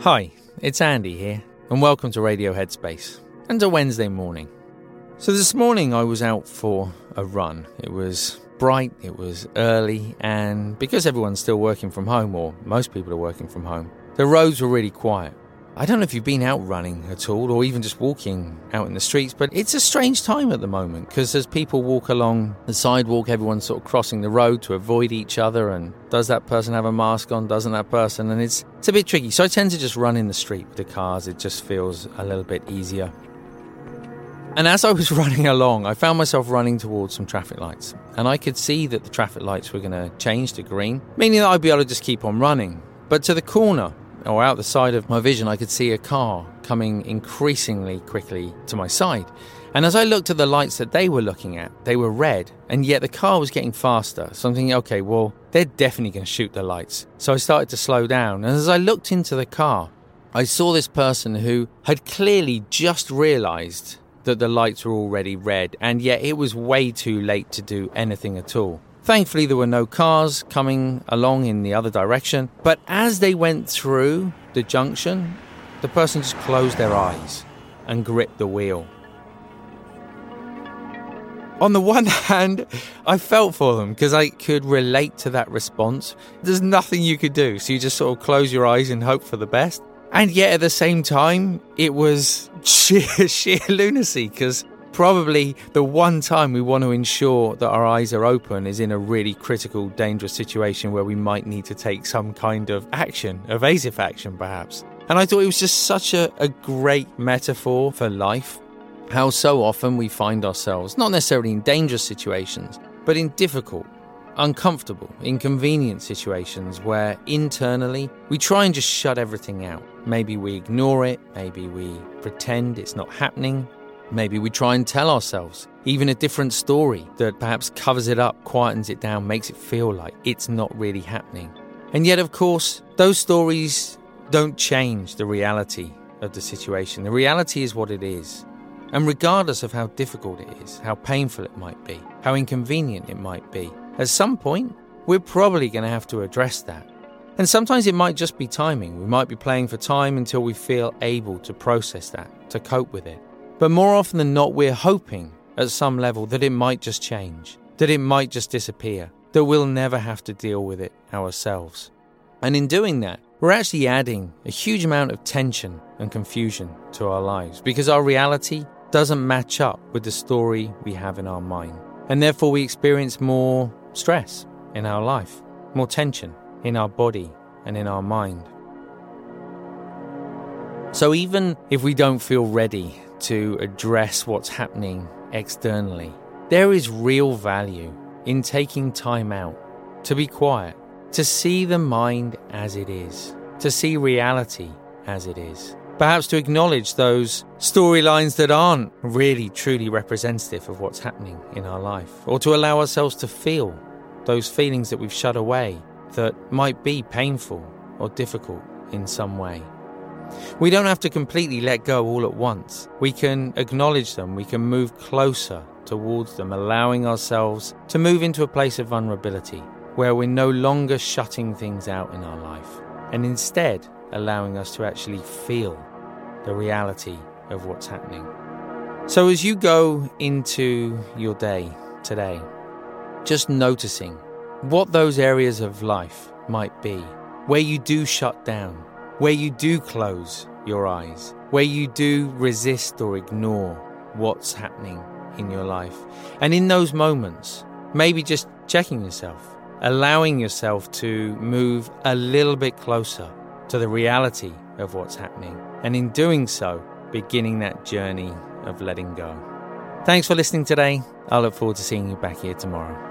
Hi, it's Andy here, and welcome to Radio Headspace and a Wednesday morning. So, this morning I was out for a run. It was bright, it was early, and because everyone's still working from home, or most people are working from home, the roads were really quiet. I don't know if you've been out running at all or even just walking out in the streets, but it's a strange time at the moment because as people walk along the sidewalk, everyone's sort of crossing the road to avoid each other. And does that person have a mask on? Doesn't that person? And it's, it's a bit tricky. So I tend to just run in the street with the cars. It just feels a little bit easier. And as I was running along, I found myself running towards some traffic lights. And I could see that the traffic lights were going to change to green, meaning that I'd be able to just keep on running. But to the corner, or out the side of my vision, I could see a car coming increasingly quickly to my side. And as I looked at the lights that they were looking at, they were red, and yet the car was getting faster. So I'm thinking, okay, well, they're definitely going to shoot the lights. So I started to slow down. And as I looked into the car, I saw this person who had clearly just realized that the lights were already red, and yet it was way too late to do anything at all. Thankfully, there were no cars coming along in the other direction, but as they went through the junction, the person just closed their eyes and gripped the wheel. On the one hand, I felt for them because I could relate to that response. There's nothing you could do, so you just sort of close your eyes and hope for the best. And yet at the same time, it was sheer, sheer lunacy because probably the one time we want to ensure that our eyes are open is in a really critical, dangerous situation where we might need to take some kind of action, evasive action perhaps. And I thought it was just such a, a great metaphor for life. How so often we find ourselves not necessarily in dangerous situations, but in difficult, uncomfortable, inconvenient situations where internally we try and just shut everything out. Maybe we ignore it, maybe we pretend it's not happening, Maybe we try and tell ourselves even a different story that perhaps covers it up, quietens it down, makes it feel like it's not really happening. And yet, of course, those stories don't change the reality of the situation. The reality is what it is. And regardless of how difficult it is, how painful it might be, how inconvenient it might be, at some point, we're probably going to have to address that. And sometimes it might just be timing. We might be playing for time until we feel able to process that, to cope with it. But more often than not, we're hoping at some level that it might just change, that it might just disappear, that we'll never have to deal with it ourselves. And in doing that, we're actually adding a huge amount of tension and confusion to our lives because our reality doesn't match up with the story we have in our mind. And therefore, we experience more stress in our life, more tension in our body and in our mind. So, even if we don't feel ready to address what's happening externally. There is real value in taking time out to be quiet, to see the mind as it is, to see reality as it is. Perhaps to acknowledge those storylines that aren't really truly representative of what's happening in our life, or to allow ourselves to feel those feelings that we've shut away that might be painful or difficult in some way. We don't have to completely let go all at once. We can acknowledge them, we can move closer towards them, allowing ourselves to move into a place of vulnerability where we're no longer shutting things out in our life and instead allowing us to actually feel the reality of what's happening. So, as you go into your day today, just noticing what those areas of life might be where you do shut down, where you do close your eyes, where you do resist or ignore what's happening in your life. And in those moments, maybe just checking yourself, allowing yourself to move a little bit closer to the reality of what's happening. And in doing so, beginning that journey of letting go. Thanks for listening today. I look forward to seeing you back here tomorrow.